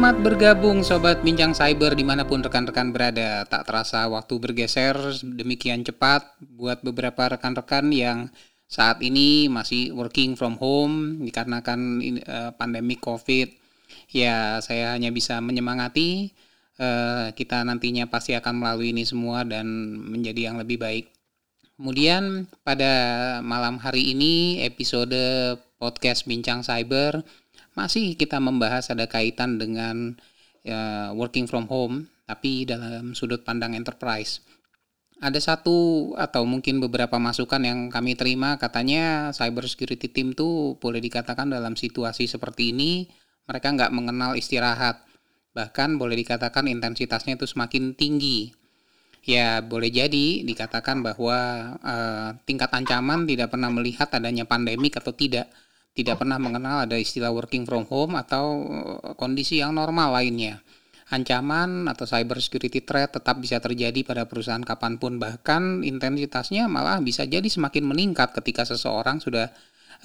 Selamat bergabung Sobat Bincang Cyber di mana pun rekan-rekan berada. Tak terasa waktu bergeser demikian cepat Buat beberapa rekan-rekan yang saat ini masih working from home Dikarenakan uh, pandemi COVID. Ya saya hanya bisa menyemangati uh, Kita nantinya pasti akan melalui ini semua dan menjadi yang lebih baik. Kemudian pada malam hari ini episode podcast Bincang Cyber masih kita membahas ada kaitan dengan ya, working from home, tapi dalam sudut pandang enterprise. Ada satu atau mungkin beberapa masukan yang kami terima, katanya cyber security team tuh boleh dikatakan dalam situasi seperti ini, mereka nggak mengenal istirahat. Bahkan boleh dikatakan intensitasnya itu semakin tinggi. Ya, boleh jadi dikatakan bahwa uh, tingkat ancaman tidak pernah melihat adanya pandemik atau tidak tidak pernah mengenal ada istilah working from home atau eh, kondisi yang normal lainnya. Ancaman atau cyber security threat tetap bisa terjadi pada perusahaan kapan pun, bahkan intensitasnya malah bisa jadi semakin meningkat ketika seseorang sudah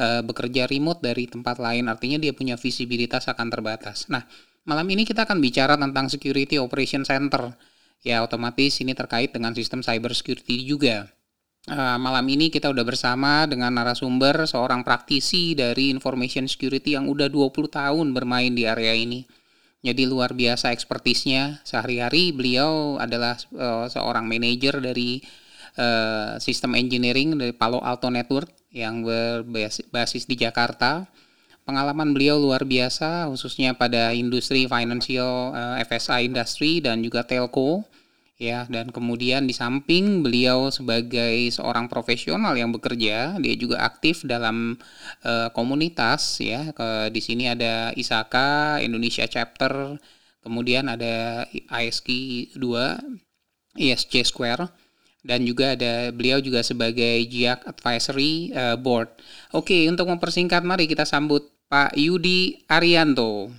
uh, bekerja remote dari tempat lain, artinya dia punya visibilitas akan terbatas. Nah, malam ini kita akan bicara tentang Security Operation Center. Ya, otomatis ini terkait dengan sistem cyber security juga. Uh, malam ini kita udah bersama dengan narasumber seorang praktisi dari information security yang udah 20 tahun bermain di area ini. Jadi luar biasa ekspertisnya. Sehari-hari beliau adalah uh, seorang manajer dari uh, sistem engineering dari Palo Alto Network yang berbasis di Jakarta. Pengalaman beliau luar biasa khususnya pada industri financial uh, FSI industry dan juga telco ya dan kemudian di samping beliau sebagai seorang profesional yang bekerja dia juga aktif dalam uh, komunitas ya ke di sini ada ISAKA Indonesia chapter kemudian ada ISK 2 ISC Square dan juga ada beliau juga sebagai GIAC Advisory uh, Board. Oke, untuk mempersingkat mari kita sambut Pak Yudi Arianto.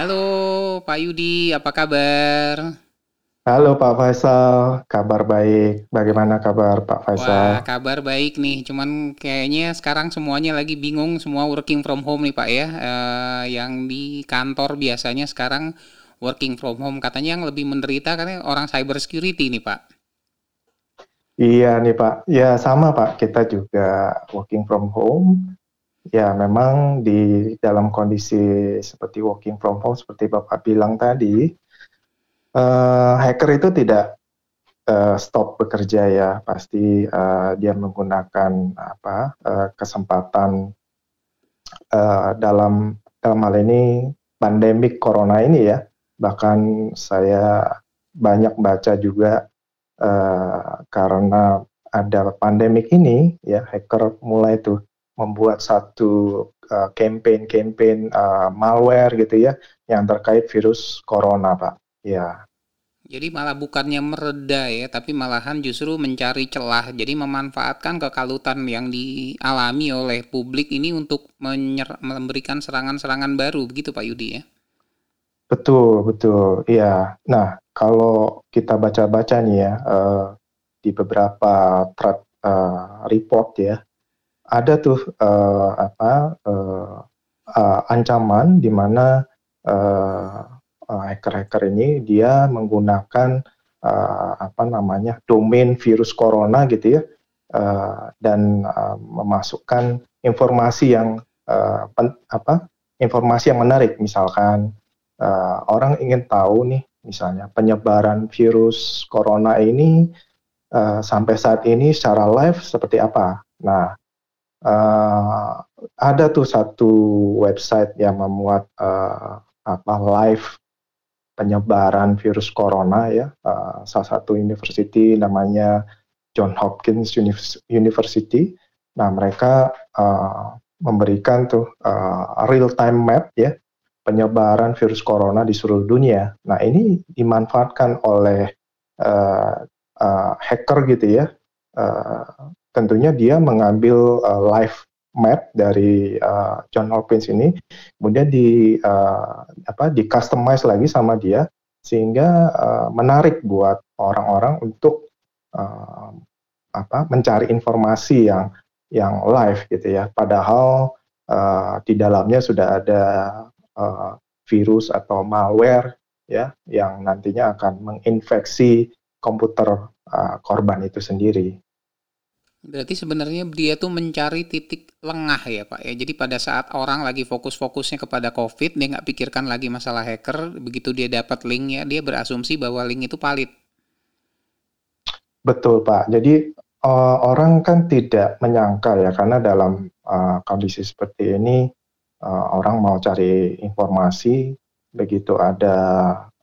Halo Pak Yudi, apa kabar? Halo Pak Faisal, kabar baik. Bagaimana kabar Pak Faisal? Wah, kabar baik nih. Cuman kayaknya sekarang semuanya lagi bingung, semua working from home nih Pak ya. Uh, yang di kantor biasanya sekarang working from home. Katanya yang lebih menderita karena orang cyber security nih Pak. Iya nih Pak, ya sama Pak. Kita juga working from home Ya, memang di dalam kondisi seperti working from home seperti Bapak bilang tadi, uh, hacker itu tidak uh, stop bekerja ya, pasti uh, dia menggunakan apa uh, kesempatan uh, dalam dalam hal ini pandemik corona ini ya. Bahkan saya banyak baca juga uh, karena ada pandemik ini ya hacker mulai tuh membuat satu uh, campaign-campaign uh, malware gitu ya yang terkait virus corona, Pak. Ya. Jadi malah bukannya mereda ya, tapi malahan justru mencari celah. Jadi memanfaatkan kekalutan yang dialami oleh publik ini untuk memberikan serangan-serangan baru, begitu Pak Yudi ya? Betul, betul. Iya. Nah, kalau kita baca-baca nih ya, uh, di beberapa thread uh, report ya, ada tuh uh, apa uh, uh, ancaman di mana uh, hacker-hacker ini dia menggunakan uh, apa namanya domain virus corona gitu ya uh, dan uh, memasukkan informasi yang uh, pen, apa informasi yang menarik. Misalkan uh, orang ingin tahu nih misalnya penyebaran virus corona ini uh, sampai saat ini secara live seperti apa. Nah uh, ada tuh satu website yang memuat uh, apa live penyebaran virus corona ya uh, salah satu university namanya John Hopkins University. Nah mereka uh, memberikan tuh uh, real time map ya penyebaran virus corona di seluruh dunia. Nah ini dimanfaatkan oleh uh, uh, hacker gitu ya uh, tentunya dia mengambil uh, live map dari uh, John Hopkins ini, kemudian di uh, apa di customize lagi sama dia sehingga uh, menarik buat orang-orang untuk uh, apa mencari informasi yang yang live gitu ya. Padahal uh, di dalamnya sudah ada uh, virus atau malware ya yang nantinya akan menginfeksi komputer uh, korban itu sendiri. Berarti sebenarnya dia tuh mencari titik lengah ya Pak ya. Jadi pada saat orang lagi fokus-fokusnya kepada COVID, dia nggak pikirkan lagi masalah hacker. Begitu dia dapat link ya, dia berasumsi bahwa link itu valid. Betul Pak. Jadi uh, orang kan tidak menyangka ya karena dalam uh, kondisi seperti ini uh, orang mau cari informasi, begitu ada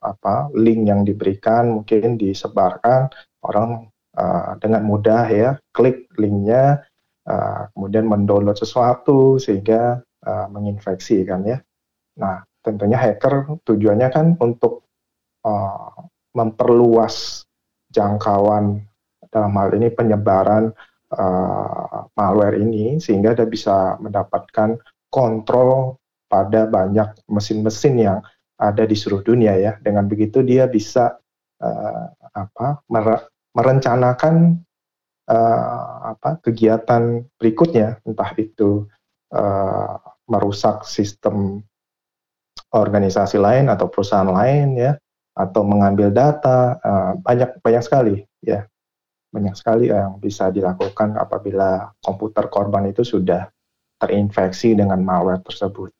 apa link yang diberikan mungkin disebarkan orang uh, dengan mudah ya klik linknya uh, kemudian mendownload sesuatu sehingga uh, menginfeksi kan ya. Nah tentunya hacker tujuannya kan untuk uh, memperluas jangkauan dalam hal ini penyebaran uh, malware ini sehingga dia bisa mendapatkan kontrol pada banyak mesin-mesin yang ada di seluruh dunia ya. Dengan begitu dia bisa uh, apa merencanakan uh, apa kegiatan berikutnya entah itu uh, merusak sistem organisasi lain atau perusahaan lain ya atau mengambil data uh, banyak banyak sekali ya banyak sekali yang bisa dilakukan apabila komputer korban itu sudah terinfeksi dengan malware tersebut.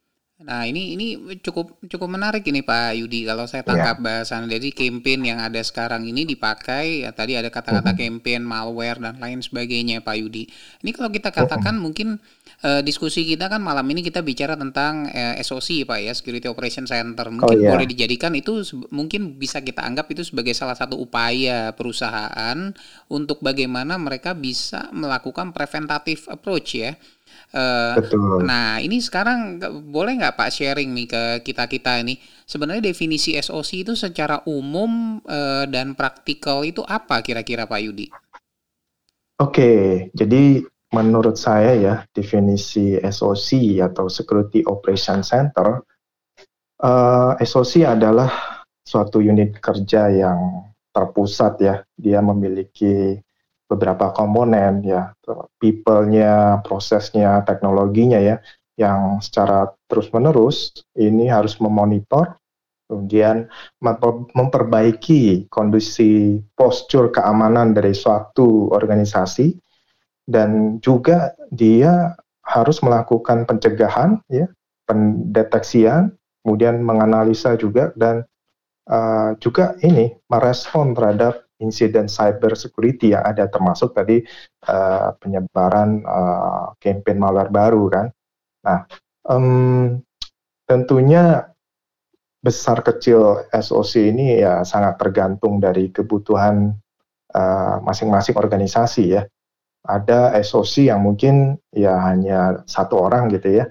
Nah ini ini cukup cukup menarik ini Pak Yudi kalau saya iya. tangkap yeah. bahasan jadi campaign yang ada sekarang ini dipakai ya tadi ada kata-kata -huh. campaign malware dan lain sebagainya Pak Yudi. Ini kalau kita katakan -huh. mungkin uh, diskusi kita kan malam ini kita bicara tentang uh, eh, SOC Pak ya Security Operation Center mungkin oh, yeah. boleh dijadikan itu mungkin bisa kita anggap itu sebagai salah satu upaya perusahaan untuk bagaimana mereka bisa melakukan preventative approach ya Uh, Betul. Nah ini sekarang boleh nggak Pak sharing nih ke kita kita ini sebenarnya definisi SOC itu secara umum uh, dan praktikal itu apa kira-kira Pak Yudi? Oke, jadi menurut saya ya definisi SOC atau Security Operation Center uh, eh, SOC adalah suatu unit kerja yang terpusat ya, dia memiliki beberapa komponen ya, people-nya, prosesnya, teknologinya ya, yang secara terus-menerus ini harus memonitor, kemudian memperbaiki kondisi postur keamanan dari suatu organisasi, dan juga dia harus melakukan pencegahan, ya, pendeteksian, kemudian menganalisa juga dan uh, juga ini merespon terhadap insiden cyber security yang ada termasuk tadi uh, penyebaran uh, campaign malware baru kan. Nah, um, tentunya besar kecil SOC ini ya sangat tergantung dari kebutuhan uh, masing-masing uh, organisasi ya. Ada SOC yang mungkin ya hanya satu orang gitu ya.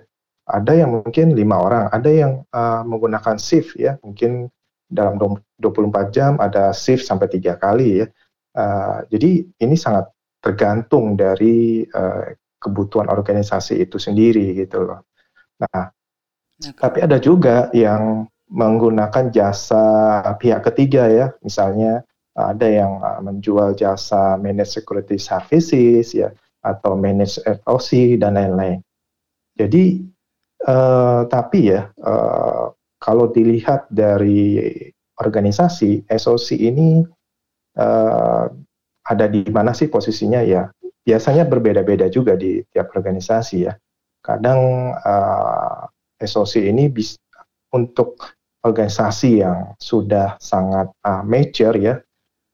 Ada yang mungkin lima orang, ada yang uh, menggunakan shift ya, mungkin dalam 24 jam ada shift sampai tiga kali ya. Uh, jadi ini sangat tergantung dari uh, kebutuhan organisasi itu sendiri gitu loh. Nah, okay. tapi ada juga yang menggunakan jasa pihak ketiga ya, misalnya ada yang uh, menjual jasa managed security services ya atau managed FOC dan lain-lain. Jadi uh, tapi ya uh, kalau dilihat dari organisasi, SOC ini uh, ada di mana sih posisinya ya? Biasanya berbeda-beda juga di tiap organisasi ya. Kadang uh, eh, SOC ini bisa untuk organisasi yang sudah sangat uh, mature ya,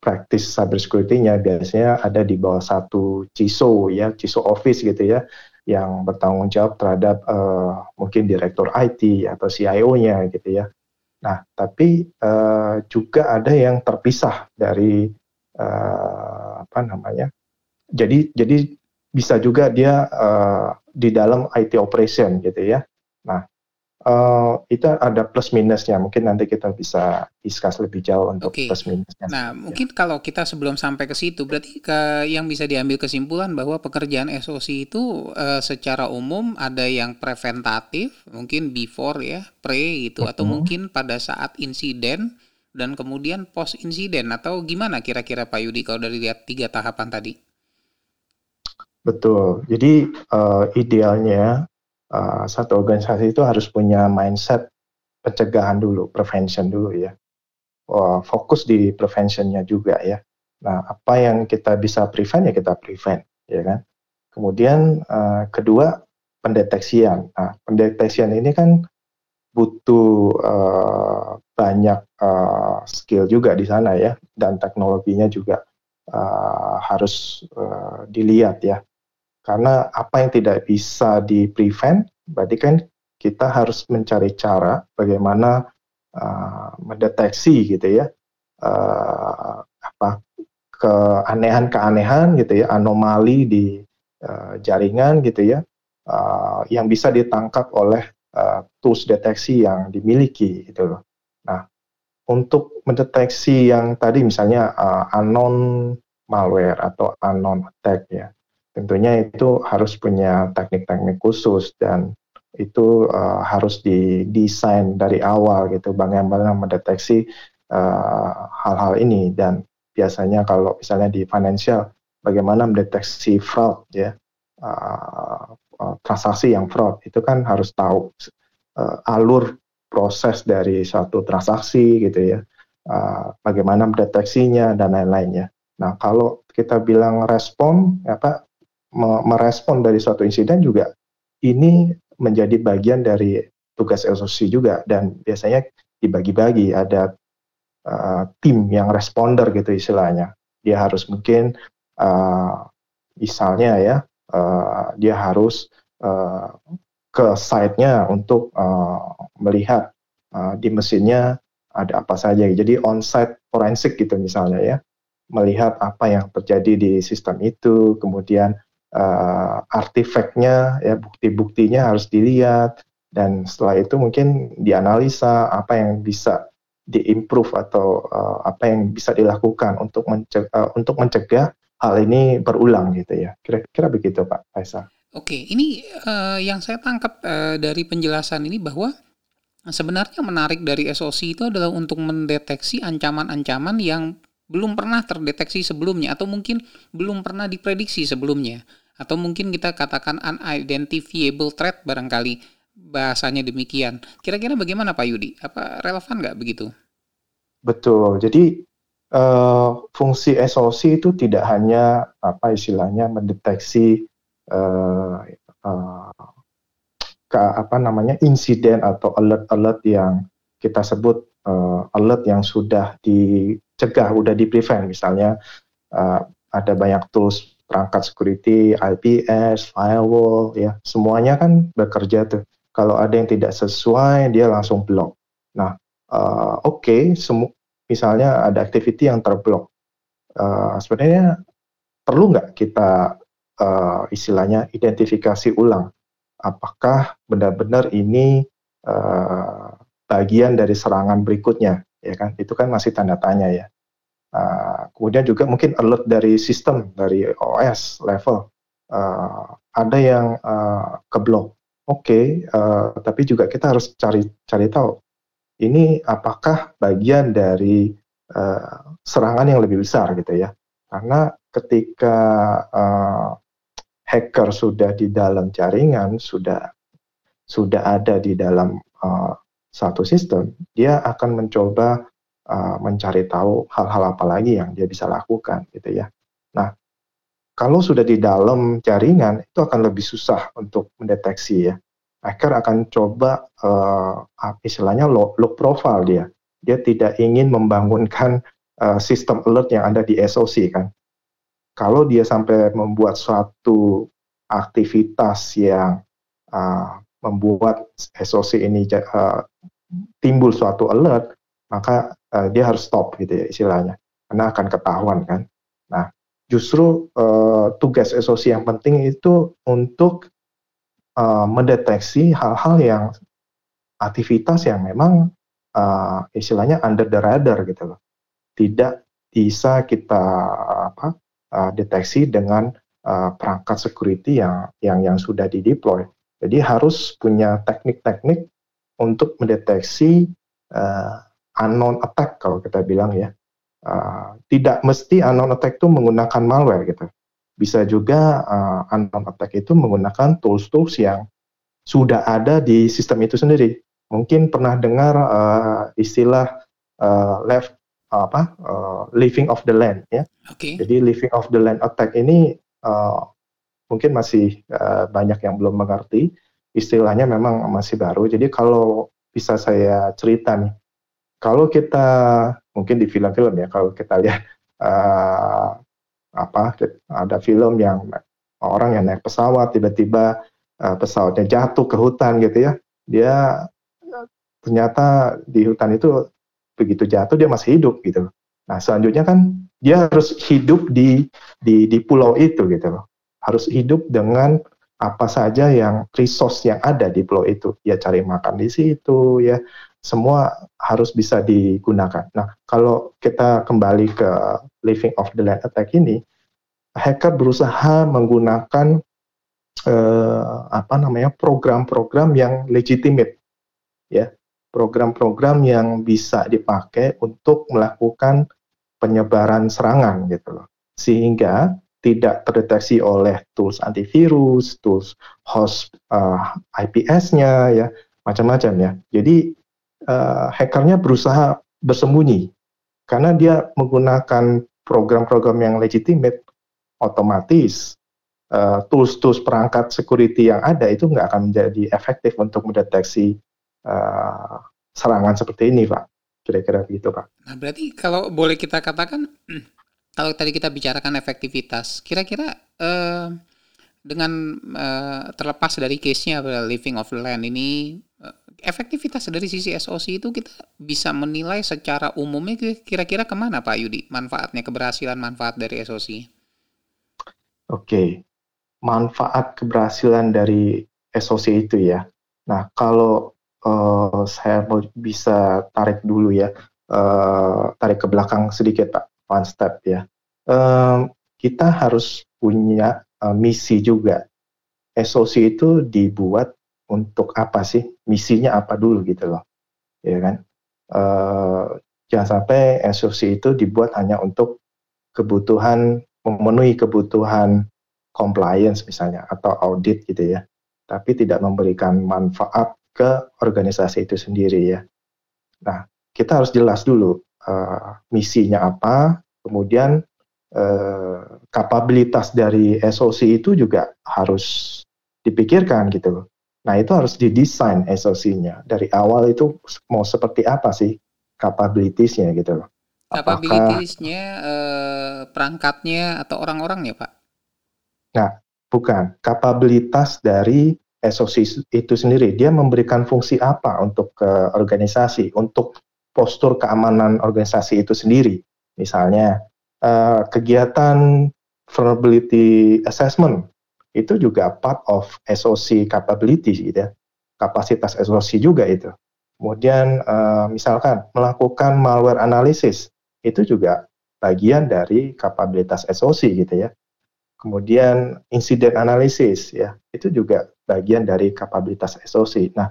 practice cybersecurity-nya biasanya ada di bawah satu CISO ya, CISO office gitu ya, yang bertanggung jawab terhadap uh, mungkin direktur IT atau CIO-nya gitu ya. Nah, tapi uh, juga ada yang terpisah dari uh, apa namanya. Jadi jadi bisa juga dia uh, di dalam IT operation gitu ya. Nah, uh, itu ada plus minusnya. Mungkin nanti kita bisa discuss lebih jauh untuk okay. plus minusnya. Nah, ya. mungkin kalau kita sebelum sampai ke situ, berarti ke yang bisa diambil kesimpulan bahwa pekerjaan SOC itu uh, secara umum ada yang preventatif, mungkin before ya, pre gitu, uh -huh. atau mungkin pada saat insiden dan kemudian post insiden atau gimana kira-kira Pak Yudi kalau dari lihat tiga tahapan tadi? Betul. Jadi uh, idealnya uh, satu organisasi itu harus punya mindset pencegahan dulu, prevention dulu ya. Uh, fokus di preventionnya juga ya. Nah, apa yang kita bisa prevent ya kita prevent, ya kan. Kemudian uh, kedua pendeteksian. Nah, pendeteksian ini kan butuh uh, banyak uh, skill juga di sana ya, dan teknologinya juga uh, harus uh, dilihat ya karena apa yang tidak bisa di prevent, berarti kan kita harus mencari cara bagaimana uh, mendeteksi gitu ya uh, apa keanehan-keanehan gitu ya anomali di uh, jaringan gitu ya uh, yang bisa ditangkap oleh uh, tools deteksi yang dimiliki gitu loh. Nah untuk mendeteksi yang tadi misalnya uh, unknown malware atau unknown attack ya tentunya itu harus punya teknik-teknik khusus dan itu uh, harus didesain dari awal gitu bagaimana mendeteksi eh, hal-hal uh, ini dan biasanya kalau misalnya di financial bagaimana mendeteksi fraud ya uh, transaksi yang fraud itu kan harus tahu uh, alur proses dari suatu transaksi gitu ya uh, bagaimana mendeteksinya dan lain-lainnya. Nah kalau kita bilang respon apa merespon dari suatu insiden juga ini menjadi bagian dari tugas SOC juga. Dan biasanya dibagi-bagi ada uh, tim yang responder gitu istilahnya. Dia harus mungkin uh, misalnya ya uh, dia harus uh, ke site-nya untuk uh, melihat uh, di mesinnya ada apa saja. Jadi on-site forensik gitu misalnya ya. Melihat apa yang terjadi di sistem itu kemudian uh, artefaknya ya bukti-buktinya harus dilihat. Dan setelah itu mungkin dianalisa apa yang bisa diimprove atau uh, apa yang bisa dilakukan untuk mencegah, uh, untuk mencegah hal ini berulang gitu ya. Kira-kira begitu Pak Faisal. Oke ini uh, yang saya tangkap uh, dari penjelasan ini bahwa sebenarnya menarik dari SOC itu adalah untuk mendeteksi ancaman-ancaman yang belum pernah terdeteksi sebelumnya atau mungkin belum pernah diprediksi sebelumnya atau mungkin kita katakan unidentifiable threat barangkali bahasanya demikian. Kira-kira bagaimana Pak Yudi? Apa relevan nggak begitu? Betul. Jadi uh, fungsi SOC itu tidak hanya apa istilahnya mendeteksi uh, uh, ke apa namanya insiden atau alert-alert yang kita sebut uh, alert yang sudah dicegah, sudah di prevent misalnya uh, ada banyak tools perangkat security, IPS, firewall, ya semuanya kan bekerja tuh. Kalau ada yang tidak sesuai, dia langsung block. Nah, uh, oke, okay, misalnya ada activity yang terblok. Uh, sebenarnya perlu nggak kita uh, istilahnya identifikasi ulang, apakah benar-benar ini uh, bagian dari serangan berikutnya, ya kan? Itu kan masih tanda tanya ya. Uh, kemudian juga mungkin alert dari sistem dari OS level uh, ada yang uh, keblok. Oke, okay, uh, tapi juga kita harus cari cari tahu ini apakah bagian dari uh, serangan yang lebih besar gitu ya. Karena ketika uh, hacker sudah di dalam jaringan, sudah sudah ada di dalam uh, satu sistem, dia akan mencoba uh, mencari tahu hal-hal apa lagi yang dia bisa lakukan gitu ya. Nah, kalau sudah di dalam jaringan itu akan lebih susah untuk mendeteksi ya. Hacker akan coba uh, istilahnya low, low profile dia. Dia tidak ingin membangunkan uh, sistem alert yang ada di SOC kan. Kalau dia sampai membuat suatu aktivitas yang uh, membuat SOC ini uh, timbul suatu alert, maka uh, dia harus stop gitu ya istilahnya karena akan ketahuan kan. Nah, justru uh, tugas SOC yang penting itu untuk uh, mendeteksi hal-hal yang aktivitas yang memang uh, istilahnya under the radar gitu loh. Tidak bisa kita apa uh, deteksi dengan uh, perangkat security yang yang yang sudah di deploy. Jadi harus punya teknik-teknik untuk mendeteksi unknown attack kalau kita bilang ya. Uh, tidak mesti unknown attack itu menggunakan malware gitu. bisa juga uh, unknown attack itu menggunakan tools-tools yang sudah ada di sistem itu sendiri. Mungkin pernah dengar uh, istilah uh, left apa uh, living of the land ya. Okay. Jadi living of the land attack ini uh, mungkin masih uh, banyak yang belum mengerti. Istilahnya memang masih baru. Jadi kalau bisa saya cerita nih, kalau kita mungkin di film-film ya, kalau kita lihat uh, apa ada film yang orang yang naik pesawat tiba-tiba uh, pesawatnya jatuh ke hutan gitu ya, dia ternyata di hutan itu begitu jatuh dia masih hidup gitu. Nah selanjutnya kan dia harus hidup di di di pulau itu gitu loh. Harus hidup dengan apa saja yang resource yang ada di pulau itu. Ya cari makan di situ ya semua harus bisa digunakan. Nah, kalau kita kembali ke living of the land attack ini, hacker berusaha menggunakan eh, apa namanya program-program yang legitimate, ya program-program yang bisa dipakai untuk melakukan penyebaran serangan gitu loh. Sehingga tidak terdeteksi oleh tools antivirus, tools host uh, eh, IPS-nya ya, macam-macam ya. Jadi uh, hackernya berusaha bersembunyi karena dia menggunakan program-program yang legitimate, otomatis uh, tools-tools perangkat security yang ada itu nggak akan menjadi efektif untuk mendeteksi uh, serangan seperti ini, Pak. Kira-kira begitu, Pak. Nah, berarti kalau boleh kita katakan, kalau tadi kita bicarakan efektivitas, kira-kira uh, dengan uh, terlepas dari case-nya living of the land ini, uh, efektivitas dari sisi SOC itu kita bisa menilai secara umumnya kira-kira ke mana Pak Yudi manfaatnya keberhasilan manfaat dari SOC? Oke, manfaat keberhasilan dari SOC itu ya. Nah kalau uh, saya mau bisa tarik dulu ya, uh, tarik ke belakang sedikit Pak, one step ya. Uh, kita harus punya uh, misi juga. SOC itu dibuat untuk apa sih? Misinya apa dulu gitu loh, ya kan? Uh, jangan sampai SOC itu dibuat hanya untuk kebutuhan memenuhi kebutuhan compliance misalnya atau audit gitu ya, tapi tidak memberikan manfaat ke organisasi itu sendiri ya. Nah, kita harus jelas dulu uh, misinya apa, kemudian uh, kapabilitas dari SOC itu juga harus dipikirkan gitu loh. Nah, itu harus didesain SOC-nya. Dari awal itu mau seperti apa sih capabilitiesnya gitu loh. Capabilitiesnya eh, perangkatnya atau orang-orangnya, Pak? Nah, bukan. Kapabilitas dari SOC itu sendiri, dia memberikan fungsi apa untuk ke organisasi, untuk postur keamanan organisasi itu sendiri. Misalnya uh, kegiatan vulnerability assessment itu juga part of SOC capability gitu ya, kapasitas SOC juga itu. Kemudian uh, misalkan melakukan malware analysis itu juga bagian dari kapabilitas SOC gitu ya. Kemudian incident analysis ya, itu juga bagian dari kapabilitas SOC. Nah,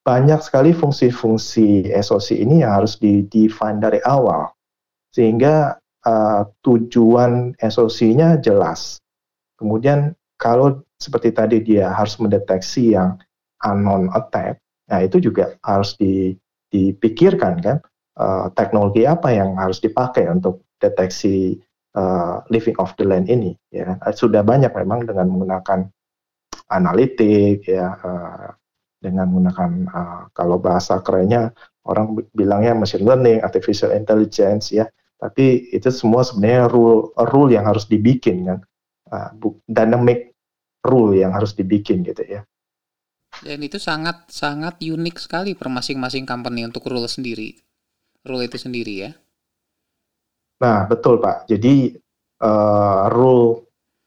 banyak sekali fungsi-fungsi SOC ini yang harus di-define dari awal, sehingga uh, tujuan SOC-nya jelas. Kemudian kalau seperti tadi dia harus mendeteksi yang unknown attack, nah itu juga harus di, dipikirkan kan, uh, teknologi apa yang harus dipakai untuk deteksi uh, living of the land ini. Ya, sudah banyak memang dengan menggunakan analitik ya uh, dengan menggunakan uh, kalau bahasa kerennya orang bilangnya machine learning, artificial intelligence ya. Tapi itu semua sebenarnya rule rule yang harus dibikin kan. Uh, dynamic rule yang harus dibikin gitu ya. Dan itu sangat sangat unik sekali per masing-masing company untuk rule sendiri. Rule itu sendiri ya. Nah, betul Pak. Jadi uh, rule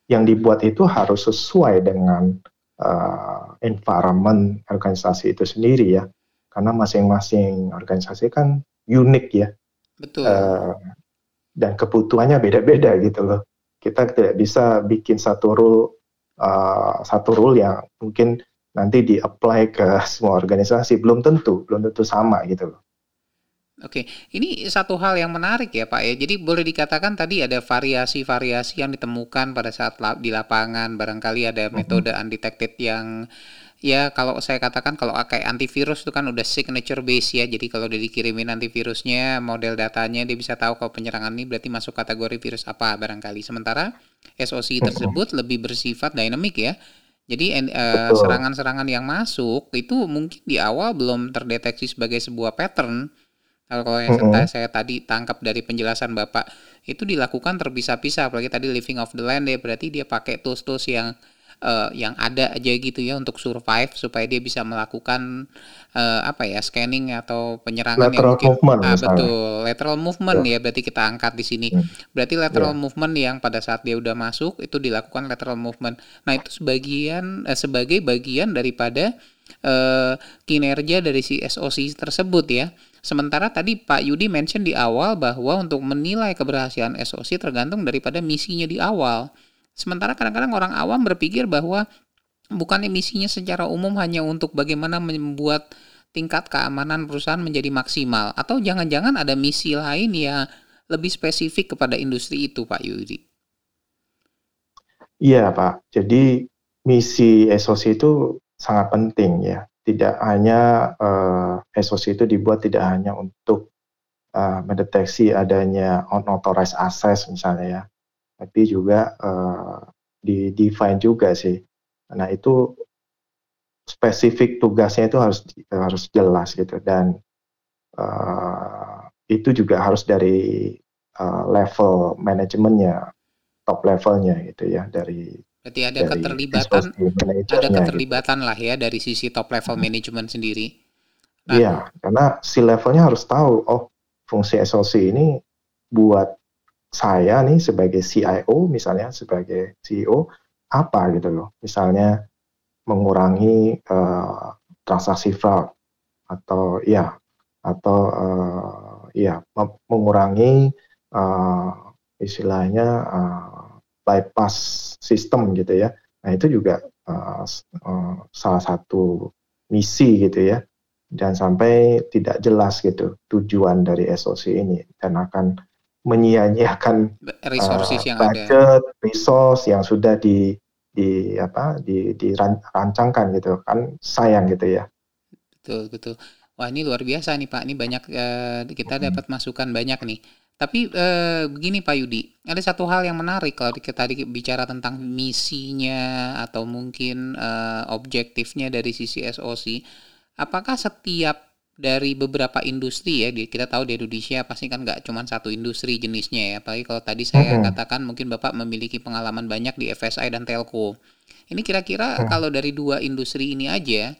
yang dibuat itu harus sesuai dengan uh, environment organisasi itu sendiri ya karena masing-masing organisasi kan unik ya betul uh, dan kebutuhannya beda-beda gitu loh kita tidak bisa bikin satu rule uh, satu rule yang mungkin nanti di apply ke semua organisasi belum tentu belum tentu sama gitu loh Oke, ini satu hal yang menarik ya Pak ya. Jadi boleh dikatakan tadi ada variasi-variasi yang ditemukan pada saat di lapangan. Barangkali ada metode undetected yang ya kalau saya katakan kalau kayak antivirus itu kan udah signature base ya. Jadi kalau udah dikirimin antivirusnya, model datanya dia bisa tahu kalau penyerangan ini berarti masuk kategori virus apa barangkali. Sementara SOC tersebut lebih bersifat dynamic ya. Jadi uh, serangan-serangan yang masuk itu mungkin di awal belum terdeteksi sebagai sebuah pattern kalau yang mm -hmm. saya tadi tangkap dari penjelasan Bapak, itu dilakukan terpisah-pisah, apalagi tadi living of the land ya, berarti dia pakai tools-tools yang uh, yang ada aja gitu ya untuk survive supaya dia bisa melakukan uh, apa ya scanning atau penyerangan lateral yang mungkin ah, betul lateral movement ya berarti kita angkat di sini hmm. berarti lateral yeah. movement yang pada saat dia udah masuk itu dilakukan lateral movement nah itu sebagian uh, sebagai bagian daripada uh, kinerja dari si SOC tersebut ya Sementara tadi Pak Yudi mention di awal bahwa untuk menilai keberhasilan SOC tergantung daripada misinya di awal. Sementara kadang-kadang orang awam berpikir bahwa bukan misinya secara umum hanya untuk bagaimana membuat tingkat keamanan perusahaan menjadi maksimal. Atau jangan-jangan ada misi lain yang lebih spesifik kepada industri itu Pak Yudi. Iya Pak, jadi misi SOC itu sangat penting ya. Tidak hanya uh, eh, SOC itu dibuat tidak hanya untuk uh, mendeteksi adanya unauthorized access misalnya ya, tapi juga uh, di define juga sih. Nah itu spesifik tugasnya itu harus harus jelas gitu dan uh, itu juga harus dari uh, level manajemennya top levelnya gitu ya dari Berarti ada keterlibatan ada gitu. keterlibatan gitu. lah ya dari sisi top level hmm. manajemen sendiri. Nah, iya, karena si levelnya harus tahu oh fungsi SOC ini buat saya nih sebagai CIO misalnya sebagai CEO apa gitu loh. Misalnya mengurangi uh, transaksi fraud atau ya atau uh, ya mengurangi uh, istilahnya uh, bypass sistem gitu ya. Nah itu juga uh, uh, salah satu misi gitu ya. Dan sampai tidak jelas gitu tujuan dari SOC ini dan akan menyia-nyiakan resources uh, yang budget, ada. resource yang sudah di di apa di dirancangkan gitu kan sayang gitu ya. Betul betul. Wah ini luar biasa nih Pak. Ini banyak uh, kita dapat masukan banyak nih. Tapi eh, begini Pak Yudi, ada satu hal yang menarik kalau kita tadi bicara tentang misinya atau mungkin eh, objektifnya dari sisi SOC. Apakah setiap dari beberapa industri ya, kita tahu di Indonesia pasti kan nggak cuma satu industri jenisnya ya. Apalagi kalau tadi saya hmm. katakan mungkin Bapak memiliki pengalaman banyak di FSI dan Telco. Ini kira-kira hmm. kalau dari dua industri ini aja,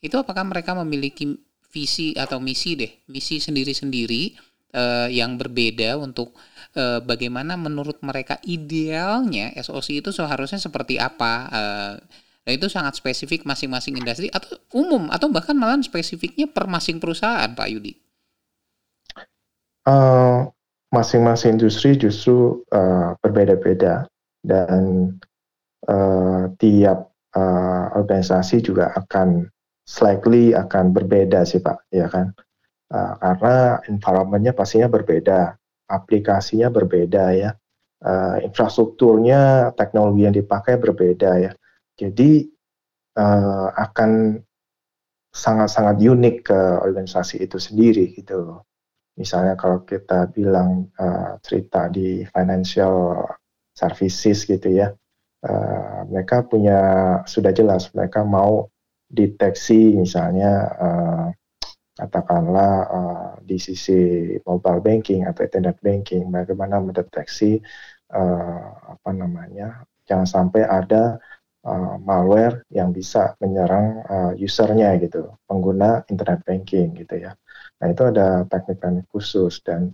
itu apakah mereka memiliki visi atau misi deh, misi sendiri-sendiri uh, yang berbeda untuk uh, bagaimana menurut mereka idealnya SOC itu seharusnya seperti apa. Uh, dan itu sangat spesifik masing-masing industri atau umum atau bahkan malah spesifiknya per masing perusahaan, Pak Yudi. Uh, masing-masing industri justru uh, berbeda-beda dan uh, tiap uh, organisasi juga akan slightly akan berbeda sih Pak, ya kan. Uh, karena environmentnya pastinya berbeda, aplikasinya berbeda ya, uh, infrastrukturnya, teknologi yang dipakai berbeda ya. Jadi uh, akan sangat-sangat unik ke organisasi itu sendiri gitu loh. Misalnya kalau kita bilang uh, cerita di financial services gitu ya, uh, mereka punya sudah jelas mereka mau deteksi misalnya uh, katakanlah uh, di sisi mobile banking atau internet banking bagaimana mendeteksi uh, apa namanya jangan sampai ada uh, malware yang bisa menyerang uh, usernya gitu pengguna internet banking gitu ya nah itu ada teknik-teknik khusus dan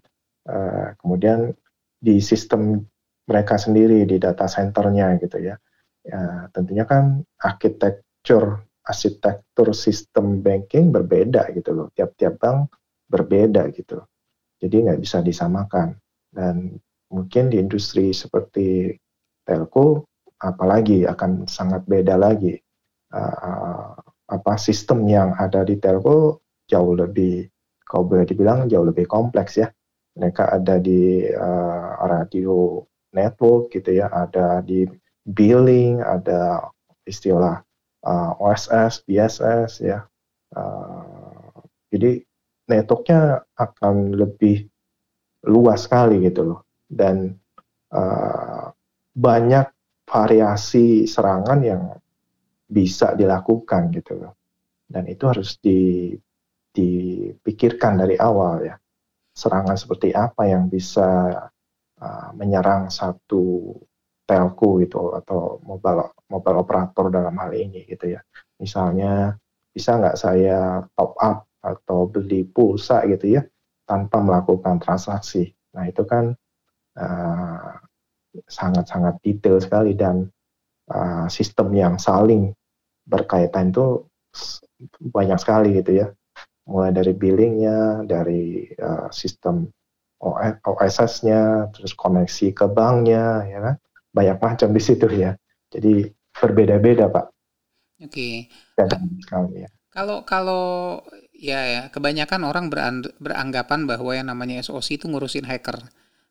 uh, kemudian di sistem mereka sendiri di data centernya gitu ya, ya tentunya kan arsitektur arsitektur sistem banking berbeda gitu loh. Tiap-tiap bank berbeda gitu. Jadi nggak bisa disamakan. Dan mungkin di industri seperti telco, apalagi akan sangat beda lagi. Uh, apa sistem yang ada di telco jauh lebih kalau boleh dibilang jauh lebih kompleks ya. Mereka ada di uh, radio network gitu ya, ada di billing, ada istilah uh, OSS, BSS ya. Uh, jadi networknya akan lebih luas sekali gitu loh dan uh, banyak variasi serangan yang bisa dilakukan gitu loh. Dan itu harus di, dipikirkan dari awal ya. Serangan seperti apa yang bisa uh, menyerang satu telco gitu atau mobile mobile operator dalam hal ini gitu ya. Misalnya bisa nggak saya top up atau beli pulsa gitu ya tanpa melakukan transaksi? Nah itu kan uh, sangat-sangat detail sekali dan uh, sistem yang saling berkaitan itu banyak sekali gitu ya. Mulai dari billingnya dari uh, sistem OSS-nya terus koneksi ke banknya ya kan? Banyak macam di situ ya. Jadi berbeda-beda pak. Oke. Okay. ya. Kalau kalau ya ya kebanyakan orang beranggapan bahwa yang namanya SOC itu ngurusin hacker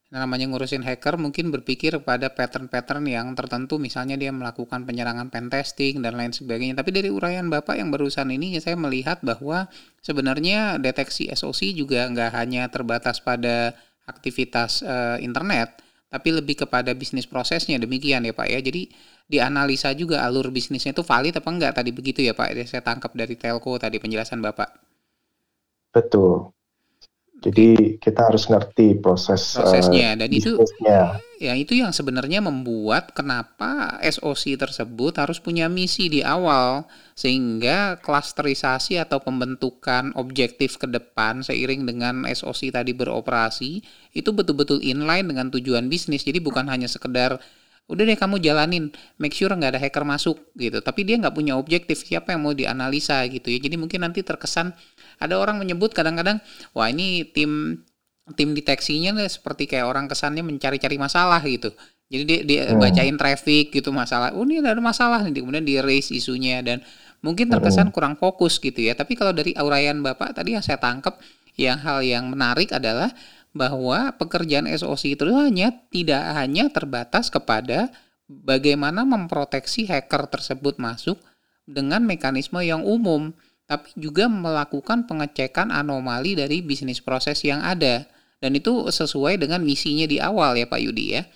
namanya ngurusin hacker mungkin berpikir pada pattern-pattern yang tertentu. Misalnya dia melakukan penyerangan pen testing dan lain sebagainya. Tapi dari uraian Bapak yang barusan ini saya melihat bahwa sebenarnya deteksi SOC juga nggak hanya terbatas pada aktivitas uh, internet tapi lebih kepada bisnis prosesnya. Demikian ya Pak ya. Jadi dianalisa juga alur bisnisnya itu valid apa enggak tadi begitu ya Pak saya tangkap dari telco tadi penjelasan Bapak. Betul jadi kita harus ngerti proses prosesnya. Uh, dan itu ya itu yang sebenarnya membuat kenapa SOC tersebut harus punya misi di awal sehingga klasterisasi atau pembentukan objektif ke depan seiring dengan SOC tadi beroperasi itu betul-betul inline dengan tujuan bisnis. Jadi bukan hanya sekedar udah deh kamu jalanin make sure nggak ada hacker masuk gitu. Tapi dia nggak punya objektif siapa yang mau dianalisa gitu ya. Jadi mungkin nanti terkesan ada orang menyebut kadang-kadang wah ini tim tim deteksinya seperti kayak orang kesannya mencari-cari masalah gitu. Jadi dia, dia hmm. bacain traffic gitu masalah. Oh ini ada masalah nih kemudian di raise isunya dan mungkin terkesan kurang fokus gitu ya. Tapi kalau dari auraian bapak tadi yang saya tangkap yang hal yang menarik adalah bahwa pekerjaan SOC itu hanya tidak hanya terbatas kepada bagaimana memproteksi hacker tersebut masuk dengan mekanisme yang umum, tapi juga melakukan pengecekan anomali dari bisnis proses yang ada. Dan itu sesuai dengan misinya di awal ya Pak Yudi ya.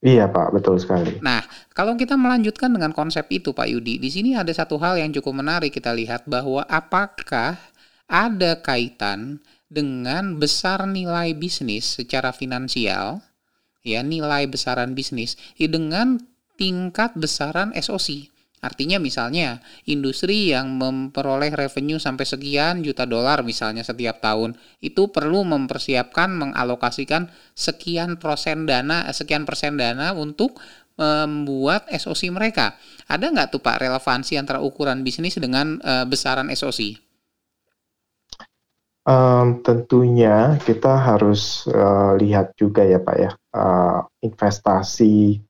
Iya Pak, betul sekali. Nah, kalau kita melanjutkan dengan konsep itu Pak Yudi, di sini ada satu hal yang cukup menarik kita lihat bahwa apakah ada kaitan dengan besar nilai bisnis secara finansial, ya nilai besaran bisnis, ya dengan tingkat besaran SOC. Artinya misalnya industri yang memperoleh revenue sampai sekian juta dolar misalnya setiap tahun itu perlu mempersiapkan mengalokasikan sekian persen dana sekian persen dana untuk membuat SOC mereka. Ada nggak tuh Pak relevansi antara ukuran bisnis dengan uh, besaran SOC? Um, tentunya kita harus uh, lihat juga ya Pak ya, uh, investasi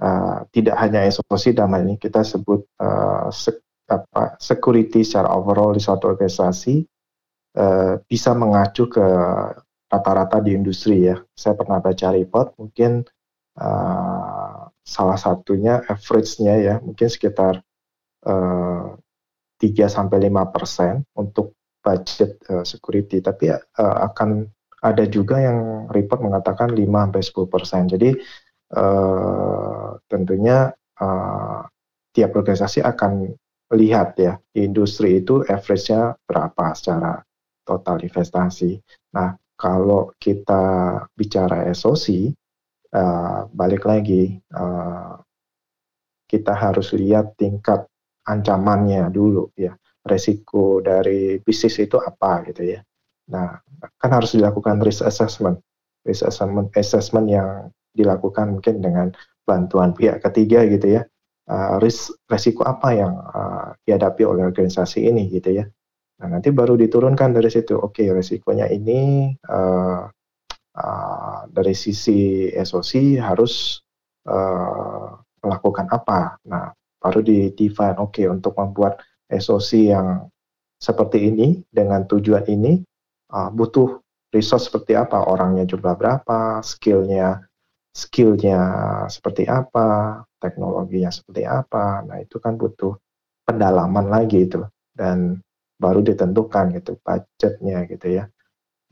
uh, tidak hanya SOC dalam ini kita sebut uh, sek, apa, security secara overall di suatu organisasi uh, bisa mengacu ke rata-rata di industri ya. Saya pernah baca report mungkin uh, salah satunya average-nya ya mungkin sekitar uh, 3 sampai 5 persen untuk budget uh, security, tapi uh, akan ada juga yang report mengatakan 5 sampai 10 persen. Jadi uh, tentunya uh, tiap organisasi akan lihat ya industri itu average-nya berapa secara total investasi. Nah kalau kita bicara SOC, uh, balik lagi uh, kita harus lihat tingkat ancamannya dulu ya resiko dari bisnis itu apa gitu ya. Nah, kan harus dilakukan risk assessment. Risk assessment, assessment yang dilakukan mungkin dengan bantuan pihak ketiga gitu ya. Uh, resiko apa yang uh, dihadapi oleh organisasi ini gitu ya. Nah, nanti baru diturunkan dari situ. Oke, okay, resikonya ini uh, uh, dari sisi SOC harus uh, melakukan apa. Nah, baru di define oke okay, untuk membuat SOC yang seperti ini dengan tujuan ini uh, butuh resource seperti apa, orangnya jumlah berapa, skillnya skillnya seperti apa, teknologinya seperti apa. Nah itu kan butuh pendalaman lagi itu dan baru ditentukan gitu budgetnya gitu ya.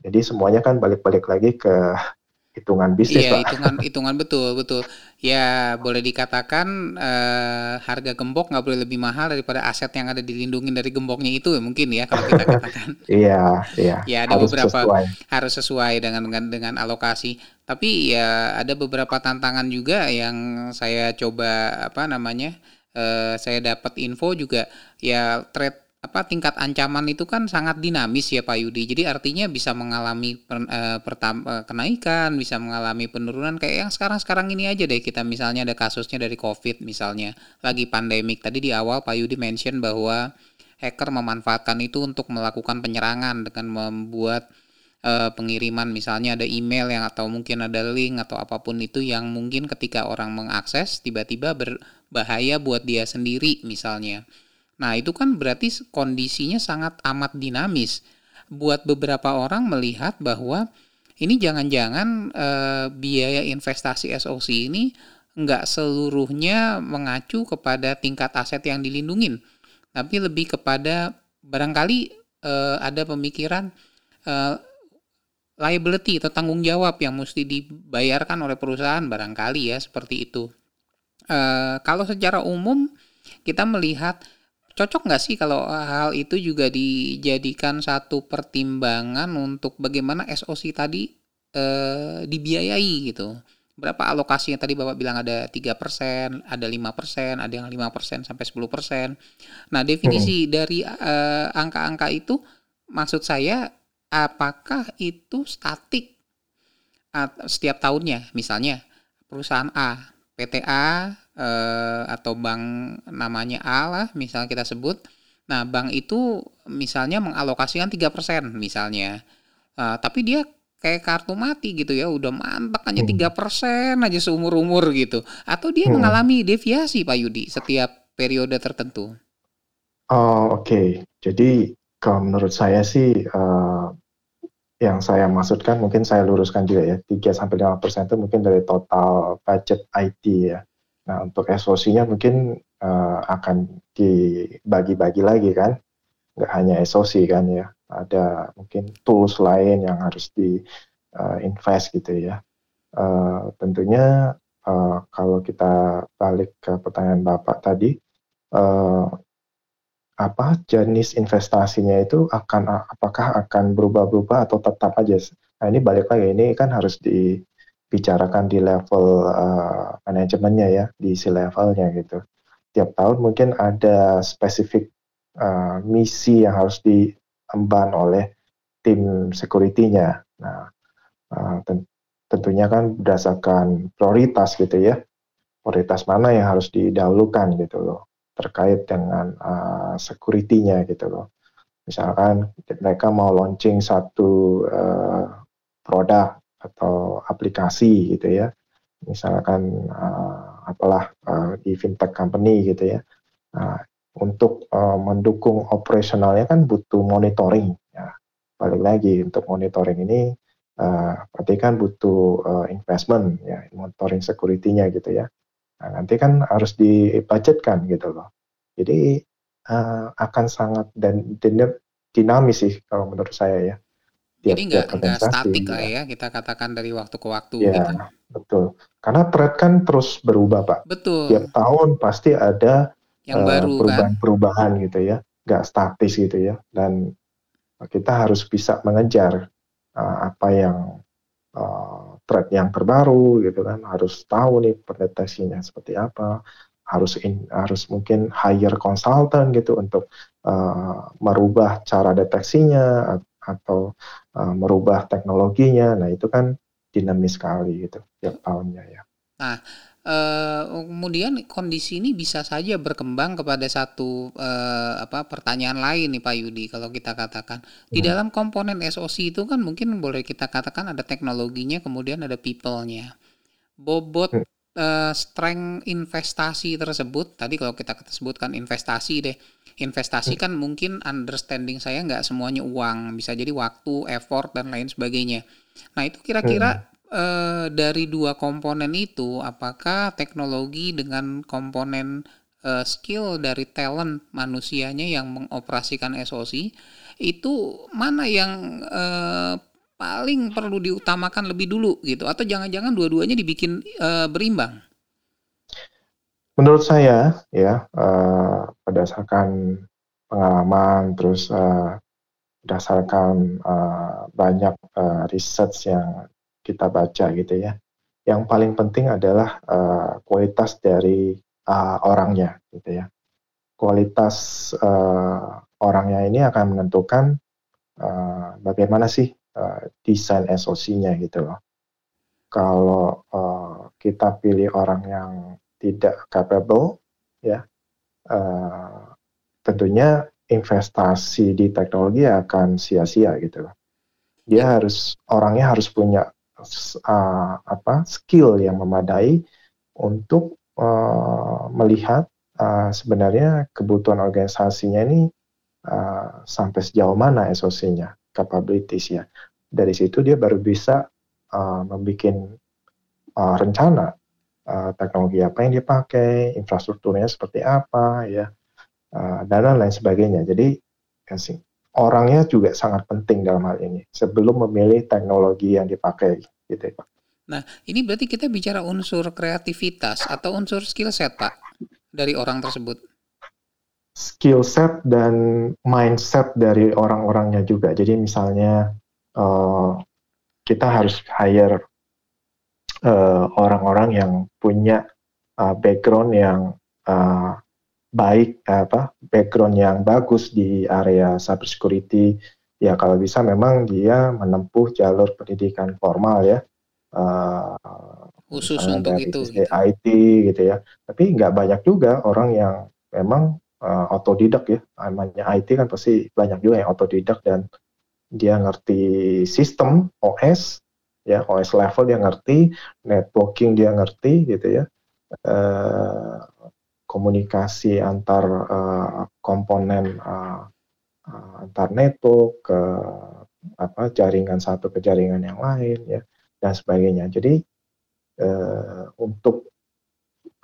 Jadi semuanya kan balik-balik lagi ke hitungan bisnis iya, hitungan hitungan betul betul. Ya boleh dikatakan uh, harga gembok nggak boleh lebih mahal daripada aset yang ada dilindungi dari gemboknya itu mungkin ya kalau kita katakan. iya iya. Ya ada harus beberapa sesuai. harus sesuai dengan dengan dengan alokasi. Tapi ya ada beberapa tantangan juga yang saya coba apa namanya uh, saya dapat info juga ya trade apa tingkat ancaman itu kan sangat dinamis ya Pak Yudi. Jadi artinya bisa mengalami per, uh, pertam, uh, kenaikan, bisa mengalami penurunan kayak yang sekarang-sekarang ini aja deh kita misalnya ada kasusnya dari Covid misalnya lagi pandemik. Tadi di awal Pak Yudi mention bahwa hacker memanfaatkan itu untuk melakukan penyerangan dengan membuat uh, pengiriman misalnya ada email yang atau mungkin ada link atau apa pun itu yang mungkin ketika orang mengakses tiba-tiba berbahaya buat dia sendiri misalnya. Nah, itu kan berarti kondisinya sangat amat dinamis. Buat beberapa orang melihat bahwa ini jangan-jangan e, biaya investasi SOC ini nggak seluruhnya mengacu kepada tingkat aset yang dilindungin, tapi lebih kepada barangkali e, ada pemikiran e, liability atau tanggung jawab yang mesti dibayarkan oleh perusahaan barangkali ya seperti itu. E, kalau secara umum kita melihat cocok nggak sih kalau hal itu juga dijadikan satu pertimbangan untuk bagaimana SOC tadi eh, dibiayai gitu? Berapa alokasi yang tadi Bapak bilang ada tiga persen, ada lima persen, ada yang lima persen sampai 10%. Nah, definisi hmm. dari eh, angka-angka itu maksud saya apakah itu statik setiap tahunnya? Misalnya perusahaan A, PTA eh, atau bank namanya A lah misalnya kita sebut. Nah, bank itu misalnya mengalokasikan tiga persen misalnya. Uh, tapi dia kayak kartu mati gitu ya, udah mantap hanya hmm. tiga persen aja seumur-umur gitu. Atau dia hmm. mengalami deviasi Pak Yudi setiap periode tertentu. Oh, oke. Okay. Jadi kalau menurut saya sih uh, yang saya maksudkan mungkin saya luruskan juga ya 3 sampai 5 persen itu mungkin dari total budget IT ya. Nah, untuk SOC-nya mungkin uh, akan dibagi-bagi lagi kan, nggak hanya SOC kan ya, ada mungkin tools lain yang harus di uh, invest gitu ya. Uh, tentunya uh, kalau kita balik ke pertanyaan Bapak tadi, apa jenis investasinya itu akan apakah akan berubah-berubah atau tetap aja? Nah ini balik lagi ini kan harus di bicarakan di level uh, manajemennya ya, di si levelnya gitu. Tiap tahun mungkin ada spesifik uh, misi yang harus diemban oleh tim security-nya. Nah, uh, tentunya kan berdasarkan prioritas gitu ya, prioritas mana yang harus didahulukan gitu loh, terkait dengan uh, security-nya gitu loh. Misalkan mereka mau launching satu uh, produk atau aplikasi gitu ya. Misalkan uh, apalah uh, di fintech company gitu ya. Nah, untuk uh, mendukung operasionalnya kan butuh monitoring. Ya balik lagi untuk monitoring ini uh, berarti kan butuh uh, investment ya monitoring security-nya gitu ya nah, nanti kan harus dibudgetkan gitu loh jadi uh, akan sangat dan dinamis sih kalau menurut saya ya tiap, Jadi nggak statik lah ya kita katakan dari waktu ke waktu. Ya gitu. betul. Karena trend kan terus berubah pak. Betul. Tiap tahun pasti ada yang uh, baru perubahan-perubahan kan? gitu ya, nggak statis gitu ya. Dan kita harus bisa mengejar uh, apa yang uh, trend yang terbaru gitu kan. Harus tahu nih pendeteksinya seperti apa. Harus in, harus mungkin hire consultant gitu untuk uh, merubah cara deteksinya atau uh, merubah teknologinya. Nah, itu kan dinamis sekali gitu tiap tahunnya ya. Nah, Uh, kemudian kondisi ini bisa saja berkembang kepada satu uh, apa pertanyaan lain nih Pak Yudi kalau kita katakan di hmm. dalam komponen SOC itu kan mungkin boleh kita katakan ada teknologinya kemudian ada people-nya. Bobot hmm. uh, strength investasi tersebut tadi kalau kita sebutkan investasi deh investasi kan mungkin understanding saya nggak semuanya uang bisa jadi waktu effort dan lain sebagainya nah itu kira-kira uh, dari dua komponen itu apakah teknologi dengan komponen uh, skill dari talent manusianya yang mengoperasikan SOC itu mana yang uh, paling perlu diutamakan lebih dulu gitu atau jangan-jangan dua-duanya dibikin uh, berimbang? Menurut saya ya uh, berdasarkan pengalaman terus uh, berdasarkan uh, banyak uh, research yang kita baca gitu ya. Yang paling penting adalah uh, kualitas dari uh, orangnya gitu ya. Kualitas uh, orangnya ini akan menentukan uh, bagaimana sih uh, desain SOC-nya gitu loh. Kalau uh, kita pilih orang yang tidak capable, ya, uh, tentunya investasi di teknologi akan sia-sia gitu loh. Dia harus orangnya harus punya uh, apa skill yang memadai untuk uh, melihat uh, sebenarnya kebutuhan organisasinya ini uh, sampai sejauh mana SOC-nya capabilities ya. Dari situ dia baru bisa uh, membuat uh, rencana uh, teknologi apa yang dia pakai, infrastrukturnya seperti apa ya, uh, dan lain sebagainya. Jadi ya sih, orangnya juga sangat penting dalam hal ini sebelum memilih teknologi yang dipakai gitu ya Pak. Nah, ini berarti kita bicara unsur kreativitas atau unsur skill set, Pak, dari orang tersebut skill set dan mindset dari orang-orangnya juga. Jadi misalnya uh, kita harus hire uh, orang-orang yang punya uh, background yang uh, baik, apa background yang bagus di area cybersecurity. Ya kalau bisa memang dia menempuh jalur pendidikan formal ya. Uh, khusus untuk itu gitu. IT gitu ya tapi nggak banyak juga orang yang memang uh, otodidak ya namanya IT kan pasti banyak juga yang otodidak dan dia ngerti sistem OS ya OS level dia ngerti networking dia ngerti gitu ya uh, komunikasi antar uh, komponen uh, uh, antar network ke apa jaringan satu ke jaringan yang lain ya dan sebagainya jadi uh, untuk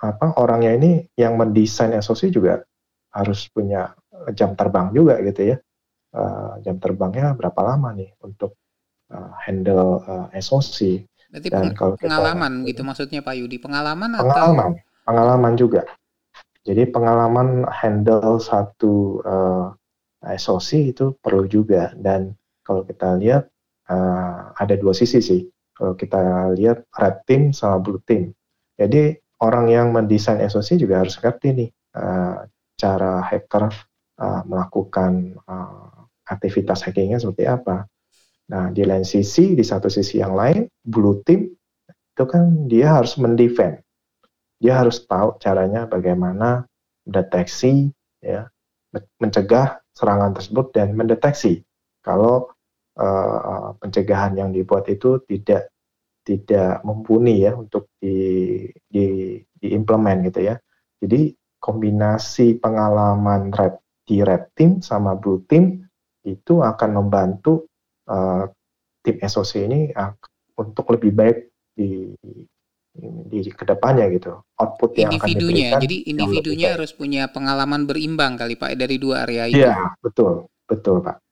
apa orangnya ini yang mendesain SOC juga harus punya jam terbang juga gitu ya. Uh, jam terbangnya berapa lama nih untuk uh, handle uh, SOC. Berarti Dan kalau pengalaman kita, gitu maksudnya Pak Yudi, pengalaman, pengalaman atau pengalaman juga. Jadi pengalaman handle satu uh, SOC itu perlu juga dan kalau kita lihat uh, ada dua sisi sih. Kalau kita lihat red team sama blue team. Jadi orang yang mendesain SOC juga harus ngerti nih uh, cara hacker uh, melakukan uh, aktivitas hackingnya seperti apa. Nah, di lain sisi, di satu sisi yang lain, blue team itu kan dia harus mendefend. Dia harus tahu caranya bagaimana mendeteksi, ya, mencegah serangan tersebut dan mendeteksi kalau uh, pencegahan yang dibuat itu tidak tidak mumpuni ya untuk di, di diimplement gitu ya. Jadi kombinasi pengalaman red di red team sama blue team itu akan membantu uh, tim SOC ini untuk lebih baik di di ke depannya gitu. Output yang akan diberikan jadi individunya harus punya pengalaman berimbang kali pak dari dua area itu. Iya betul. Betul pak.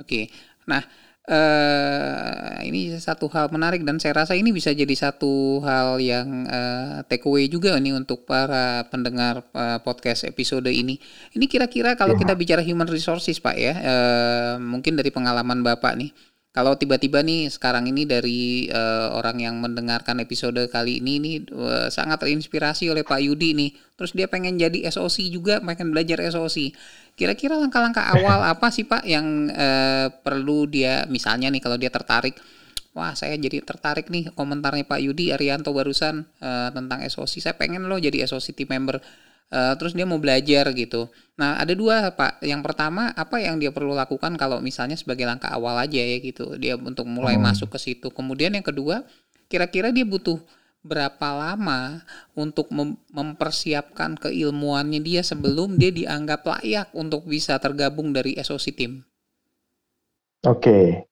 Oke. Nah uh, ini satu hal menarik dan saya rasa ini bisa jadi satu hal yang uh, take away juga nih untuk para pendengar uh, podcast episode ini. Ini kira-kira kalau ya. kita bicara human resources Pak ya, uh, mungkin dari pengalaman Bapak nih kalau tiba-tiba nih sekarang ini dari uh, orang yang mendengarkan episode kali ini nih uh, sangat terinspirasi oleh Pak Yudi nih, terus dia pengen jadi SOC juga, pengen belajar SOC. Kira-kira langkah-langkah awal apa sih Pak yang uh, perlu dia misalnya nih kalau dia tertarik Wah, saya jadi tertarik nih komentarnya Pak Yudi Arianto barusan uh, tentang SOC. Saya pengen loh jadi SOC team member uh, terus dia mau belajar gitu. Nah ada dua pak. Yang pertama apa yang dia perlu lakukan kalau misalnya sebagai langkah awal aja ya gitu. Dia untuk mulai hmm. masuk ke situ. Kemudian yang kedua kira-kira dia butuh berapa lama untuk mem mempersiapkan keilmuannya dia sebelum dia dianggap layak untuk bisa tergabung dari SOC Team? Oke.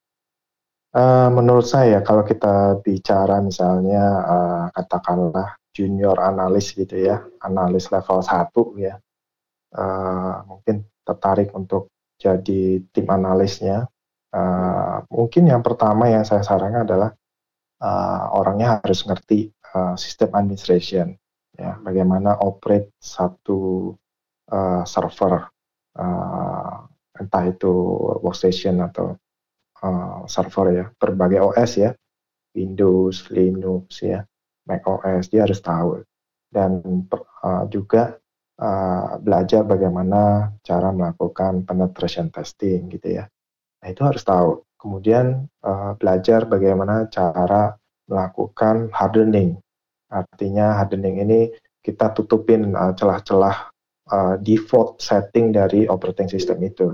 Uh, menurut saya kalau kita bicara misalnya, uh, katakanlah junior analis gitu ya, analis level 1 ya, uh, mungkin tertarik untuk jadi tim analisnya, uh, mungkin yang pertama yang saya sarankan adalah, uh, orangnya harus ngerti, uh, sistem administration, ya, bagaimana operate satu, uh, server, uh, entah itu workstation atau uh, server ya, berbagai OS ya, Windows, Linux ya, Mac OS, dia harus tahu. Dan uh, juga uh, belajar bagaimana cara melakukan penetration testing gitu ya. Nah itu harus tahu. Kemudian uh, belajar bagaimana cara melakukan hardening. Artinya hardening ini kita tutupin celah-celah uh, uh, default setting dari operating system itu.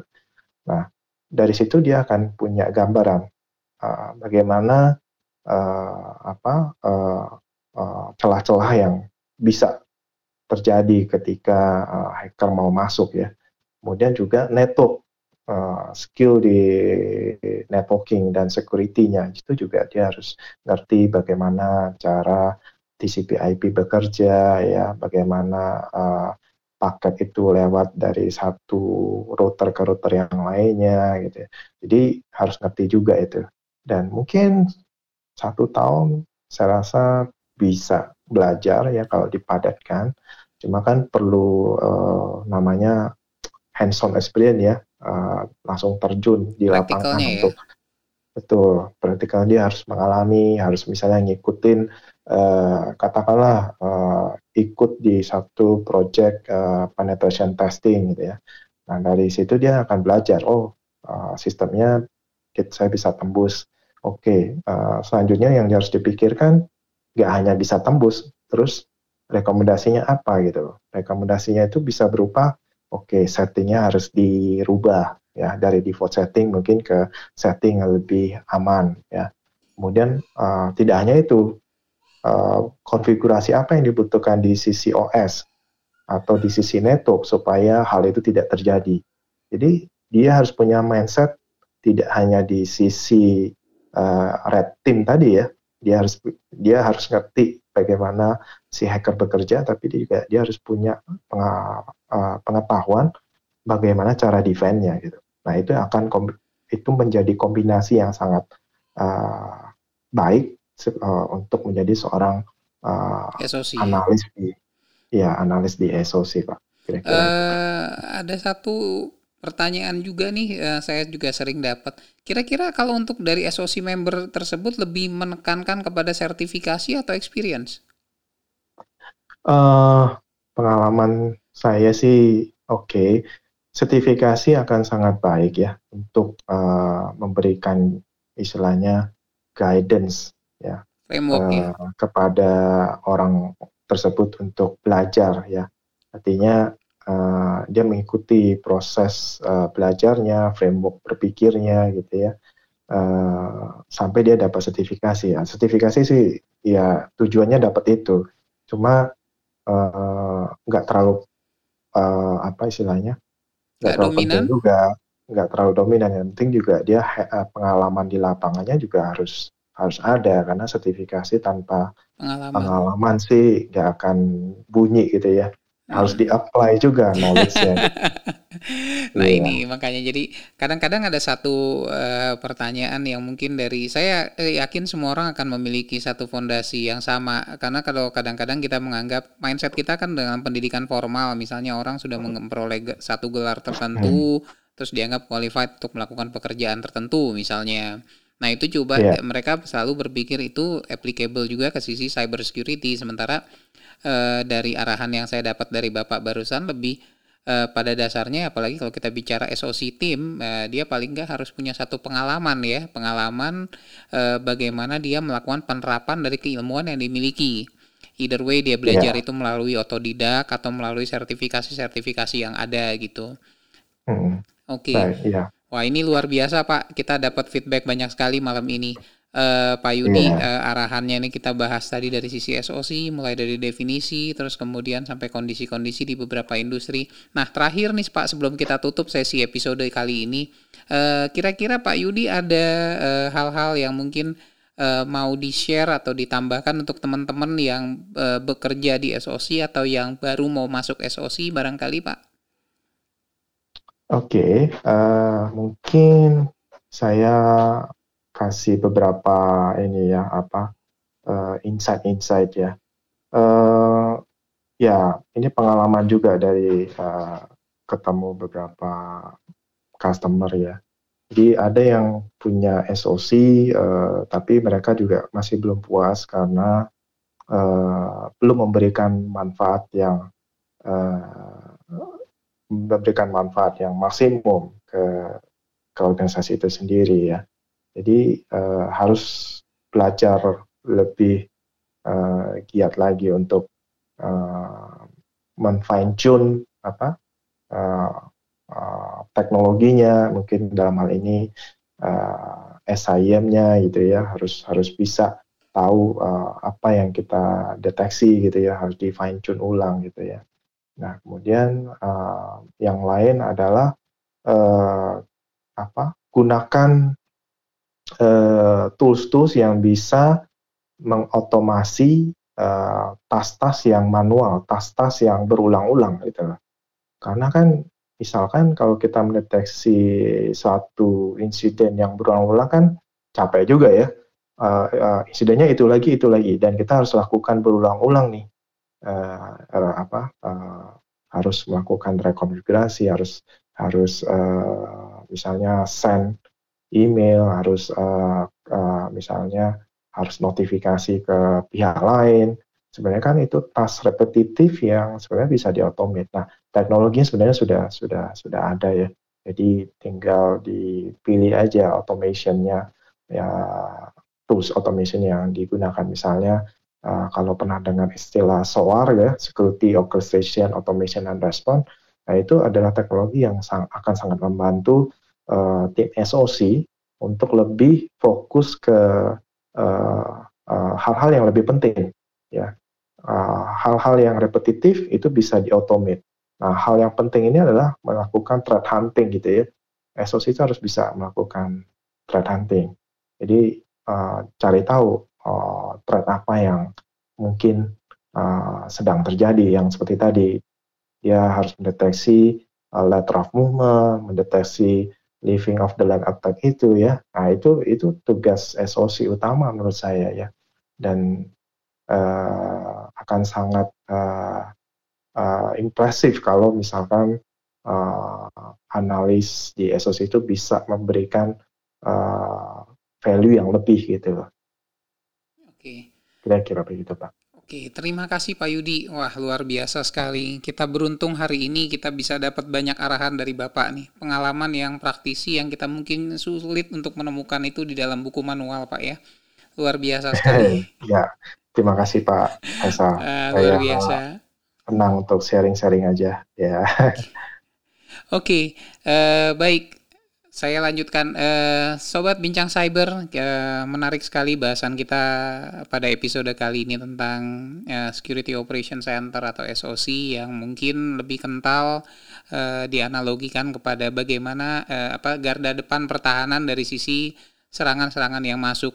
Nah, dari situ dia akan punya gambaran uh, bagaimana uh, apa uh, uh, celah-celah yang bisa terjadi ketika uh, hacker mau masuk ya. Kemudian juga network uh, skill di networking dan security-nya itu juga dia harus ngerti bagaimana cara TCP/IP bekerja ya, bagaimana uh, paket itu lewat dari satu router ke router yang lainnya gitu ya. Jadi harus ngerti juga itu. Dan mungkin satu tahun saya rasa bisa belajar ya kalau dipadatkan. Cuma kan perlu uh, namanya hands-on experience ya, uh, langsung terjun di lapangan ya? untuk betul praktikal dia harus mengalami, harus misalnya ngikutin uh, katakanlah uh, ikut di satu project uh, penetration testing gitu ya. Nah dari situ dia akan belajar, oh uh, sistemnya saya bisa tembus. Oke, okay, uh, selanjutnya yang harus dipikirkan nggak hanya bisa tembus, terus rekomendasinya apa gitu. Rekomendasinya itu bisa berupa, oke okay, settingnya harus dirubah ya dari default setting mungkin ke setting yang lebih aman ya. Kemudian uh, tidak hanya itu, Eh, konfigurasi apa yang dibutuhkan di sisi OS atau di sisi network supaya hal itu tidak terjadi. Jadi dia harus punya mindset tidak hanya di sisi uh, red team tadi ya, dia harus dia harus ngerti bagaimana si hacker bekerja, tapi dia juga dia harus punya pengetahuan bagaimana cara defend-nya gitu. Nah itu akan itu menjadi kombinasi yang sangat uh, baik uh, untuk menjadi seorang uh, SOC. analis di ya analis di SOC pak. Kira-kira. Uh, ada satu pertanyaan juga nih uh, saya juga sering dapat. Kira-kira kalau untuk dari SOC member tersebut lebih menekankan kepada sertifikasi atau experience? Uh, pengalaman saya sih oke. Okay. Sertifikasi akan sangat baik ya untuk uh, memberikan istilahnya guidance ya, Framework, uh, kepada orang tersebut untuk belajar ya. Artinya uh, dia mengikuti proses uh, belajarnya, framework berpikirnya gitu ya. Uh, sampai dia dapat sertifikasi. Ya. Sertifikasi sih ya tujuannya dapat itu. Cuma nggak uh, terlalu uh, apa istilahnya? Nggak terlalu dominan? juga. Nggak terlalu dominan. Yang penting juga dia pengalaman di lapangannya juga harus harus ada. Karena sertifikasi tanpa pengalaman, pengalaman sih nggak akan bunyi gitu ya harus di-apply juga knowledge-nya. nah yeah. ini makanya jadi kadang-kadang ada satu uh, pertanyaan yang mungkin dari saya eh, yakin semua orang akan memiliki satu fondasi yang sama karena kalau kadang-kadang kita menganggap mindset kita kan dengan pendidikan formal misalnya orang sudah memperoleh satu gelar tertentu hmm. terus dianggap qualified untuk melakukan pekerjaan tertentu misalnya. Nah itu coba yeah. mereka selalu berpikir itu applicable juga ke sisi cyber security. Sementara uh, dari arahan yang saya dapat dari Bapak barusan lebih uh, pada dasarnya apalagi kalau kita bicara SOC team uh, dia paling nggak harus punya satu pengalaman ya pengalaman uh, bagaimana dia melakukan penerapan dari keilmuan yang dimiliki either way dia belajar yeah. itu melalui otodidak atau melalui sertifikasi-sertifikasi yang ada gitu mm. oke okay. yeah. Wah ini luar biasa Pak, kita dapat feedback banyak sekali malam ini. Uh, Pak Yudi yeah. uh, arahannya ini kita bahas tadi dari sisi SOC mulai dari definisi terus kemudian sampai kondisi-kondisi di beberapa industri. Nah, terakhir nih Pak sebelum kita tutup sesi episode kali ini uh, kira-kira Pak Yudi ada hal-hal uh, yang mungkin uh, mau di-share atau ditambahkan untuk teman-teman yang uh, bekerja di SOC atau yang baru mau masuk SOC barangkali Pak? Oke, okay, uh, mungkin saya kasih beberapa ini ya apa uh, insight-insight ya. Uh, ya ini pengalaman juga dari uh, ketemu beberapa customer ya. Jadi ada yang punya SOC uh, tapi mereka juga masih belum puas karena uh, belum memberikan manfaat yang uh, memberikan manfaat yang maksimum ke ke organisasi itu sendiri ya. Jadi uh, harus belajar lebih uh, giat lagi untuk uh, men-fine tune apa uh, uh, teknologinya. Mungkin dalam hal ini uh, SIM-nya gitu ya. Harus harus bisa tahu uh, apa yang kita deteksi gitu ya. Harus di fine tune ulang gitu ya. Nah kemudian uh, yang lain adalah uh, apa gunakan uh, tools-tools yang bisa mengotomasi uh, tas-tas yang manual, tas-tas yang berulang-ulang gitu. Karena kan misalkan kalau kita mendeteksi satu insiden yang berulang-ulang kan capek juga ya. Uh, uh, insidennya itu lagi itu lagi dan kita harus lakukan berulang-ulang nih. Uh, uh, apa uh, harus melakukan rekonfigurasi, harus harus uh, misalnya send email, harus uh, uh, misalnya harus notifikasi ke pihak lain. Sebenarnya kan itu task repetitif yang sebenarnya bisa diotomate. Nah, teknologinya sebenarnya sudah sudah sudah ada ya. Jadi tinggal dipilih aja automationnya ya tools automation yang digunakan misalnya uh, kalau pernah dengar istilah SOAR ya Security Orchestration Automation and Response nah itu adalah teknologi yang sang, akan sangat membantu uh, tim SOC untuk lebih fokus ke eh, eh, hal-hal uh, uh, yang lebih penting ya. Hal-hal uh, yang repetitif itu bisa diautomate. Nah hal yang penting ini adalah melakukan threat hunting gitu ya. SOC itu harus bisa melakukan threat hunting. Jadi uh, cari tahu uh, threat apa yang mungkin uh, sedang terjadi yang seperti tadi. Dia harus mendeteksi uh, letter of movement mendeteksi living of the land attack itu ya. Nah, itu itu tugas SOC utama menurut saya ya. Dan uh, akan sangat uh, uh, impresif kalau misalkan uh, analis di SOC itu bisa memberikan uh, value yang lebih gitu loh. Oke. Kira-kira begitu, Pak. Oke, terima kasih Pak Yudi. Wah, luar biasa sekali. Kita beruntung hari ini kita bisa dapat banyak arahan dari Bapak nih. Pengalaman yang praktisi yang kita mungkin sulit untuk menemukan itu di dalam buku manual, Pak ya. Luar biasa sekali. ya, terima kasih Pak Esa. Uh, luar biasa. Tenang untuk sharing-sharing aja, ya. Oke, uh, baik saya lanjutkan eh, sobat bincang cyber eh, menarik sekali bahasan kita pada episode kali ini tentang eh, security operation center atau SOC yang mungkin lebih kental eh, dianalogikan kepada bagaimana eh, apa garda depan pertahanan dari sisi serangan-serangan yang masuk.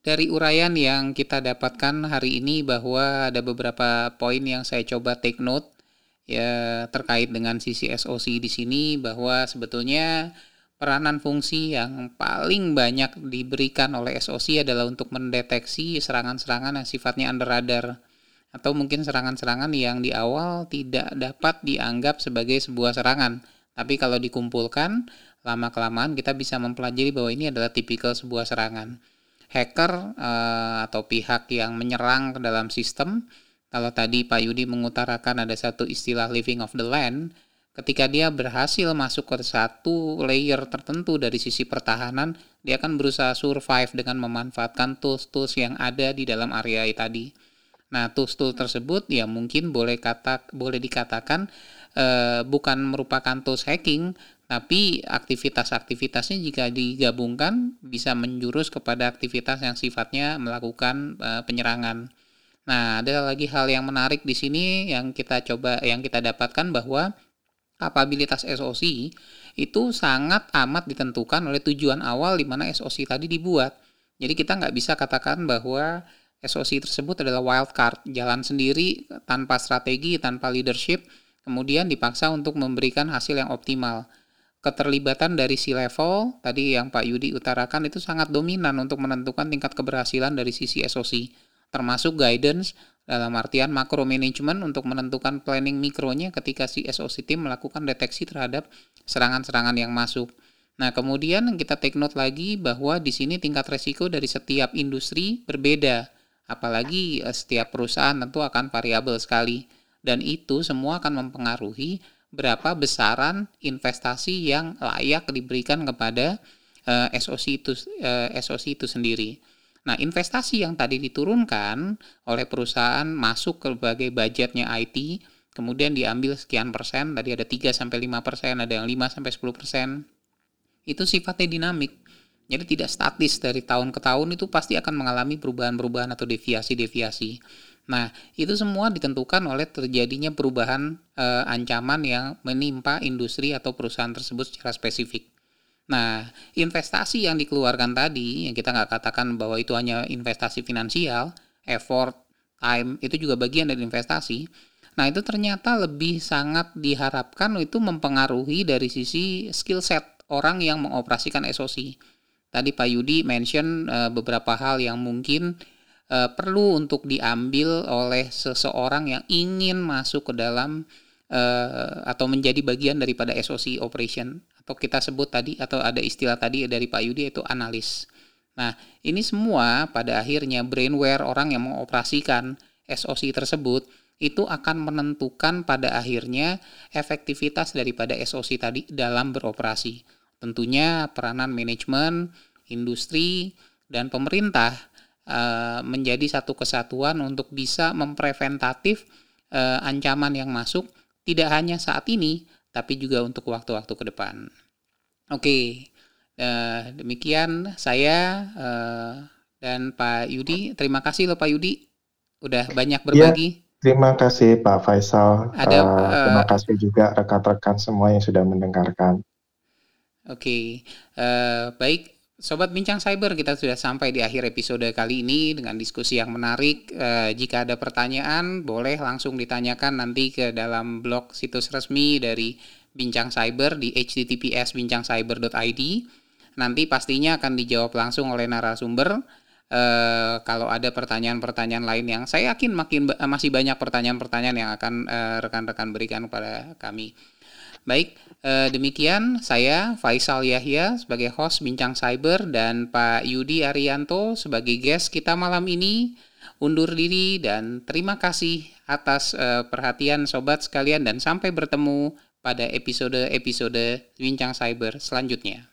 Dari uraian yang kita dapatkan hari ini bahwa ada beberapa poin yang saya coba take note ya terkait dengan sisi SOC di sini bahwa sebetulnya Peranan fungsi yang paling banyak diberikan oleh SOC adalah untuk mendeteksi serangan-serangan yang sifatnya under radar atau mungkin serangan-serangan yang di awal tidak dapat dianggap sebagai sebuah serangan. Tapi kalau dikumpulkan, lama-kelamaan kita bisa mempelajari bahwa ini adalah tipikal sebuah serangan. Hacker uh, atau pihak yang menyerang ke dalam sistem, kalau tadi Pak Yudi mengutarakan ada satu istilah living of the land, ketika dia berhasil masuk ke satu layer tertentu dari sisi pertahanan, dia akan berusaha survive dengan memanfaatkan tools-tools yang ada di dalam area tadi. Nah, tools-tools tersebut ya mungkin boleh kata boleh dikatakan uh, bukan merupakan tools hacking, Tapi aktivitas-aktivitasnya jika digabungkan bisa menjurus kepada aktivitas yang sifatnya melakukan uh, penyerangan. Nah, ada lagi hal yang menarik di sini yang kita coba yang kita dapatkan bahwa kapabilitas SOC itu sangat amat ditentukan oleh tujuan awal di mana SOC tadi dibuat. Jadi kita nggak bisa katakan bahwa SOC tersebut adalah wild card, jalan sendiri tanpa strategi, tanpa leadership, kemudian dipaksa untuk memberikan hasil yang optimal keterlibatan dari si level tadi yang Pak Yudi utarakan itu sangat dominan untuk menentukan tingkat keberhasilan dari sisi SOC termasuk guidance dalam artian makro management untuk menentukan planning mikronya ketika si SOC team melakukan deteksi terhadap serangan-serangan yang masuk. Nah, kemudian kita take note lagi bahwa di sini tingkat resiko dari setiap industri berbeda. Apalagi eh, setiap perusahaan tentu akan variabel sekali dan itu semua akan mempengaruhi berapa besaran investasi yang layak diberikan kepada uh, eh, SOC itu uh, eh, SOC itu sendiri. Nah, investasi yang tadi diturunkan oleh perusahaan masuk ke berbagai budgetnya IT, kemudian diambil sekian persen, tadi ada 3 sampai 5 persen, ada yang 5 sampai 10 persen. Itu sifatnya dinamik. Jadi tidak statis dari tahun ke tahun itu pasti akan mengalami perubahan-perubahan atau deviasi-deviasi. Nah, itu semua ditentukan oleh terjadinya perubahan e, ancaman yang menimpa industri atau perusahaan tersebut secara spesifik. Nah, investasi yang dikeluarkan tadi, yang kita nggak katakan bahwa itu hanya investasi finansial, effort, time, itu juga bagian dari investasi. Nah, itu ternyata lebih sangat diharapkan itu mempengaruhi dari sisi skill set orang yang mengoperasikan SOC. Tadi Pak Yudi mention e, beberapa hal yang mungkin uh, perlu untuk diambil oleh seseorang yang ingin masuk ke dalam uh, atau menjadi bagian daripada SOC operation atau kita sebut tadi atau ada istilah tadi dari Pak Yudi itu analis. Nah, ini semua pada akhirnya brainware orang yang mengoperasikan SOC tersebut itu akan menentukan pada akhirnya efektivitas daripada SOC tadi dalam beroperasi. Tentunya peranan manajemen, industri, dan pemerintah Eh, menjadi satu kesatuan untuk bisa mempreventatif uh, ancaman yang masuk tidak hanya saat ini tapi juga untuk waktu-waktu ke depan. Oke, uh, demikian saya uh, dan Pak Yudi. Terima kasih loh Pak Yudi, udah banyak berbagi. Ya, terima kasih Pak Faisal. Ada, uh, terima kasih juga rekan-rekan semua yang sudah mendengarkan. Oke, uh, baik. Sobat Bincang Cyber, kita sudah sampai di akhir episode kali ini dengan diskusi yang menarik. E, jika ada pertanyaan, boleh langsung ditanyakan nanti ke dalam blog situs resmi dari Bincang Cyber di https bincangcyber.id. Nanti pastinya akan dijawab langsung oleh narasumber. E, kalau ada pertanyaan-pertanyaan lain yang saya yakin makin masih banyak pertanyaan-pertanyaan yang akan eh, rekan-rekan berikan kepada kami. Baik, eh, demikian saya Faisal Yahya sebagai host Bincang Cyber dan Pak Yudi Arianto sebagai guest kita malam ini undur diri dan terima kasih atas eh, perhatian sobat sekalian dan sampai bertemu pada episode-episode Bincang Cyber selanjutnya.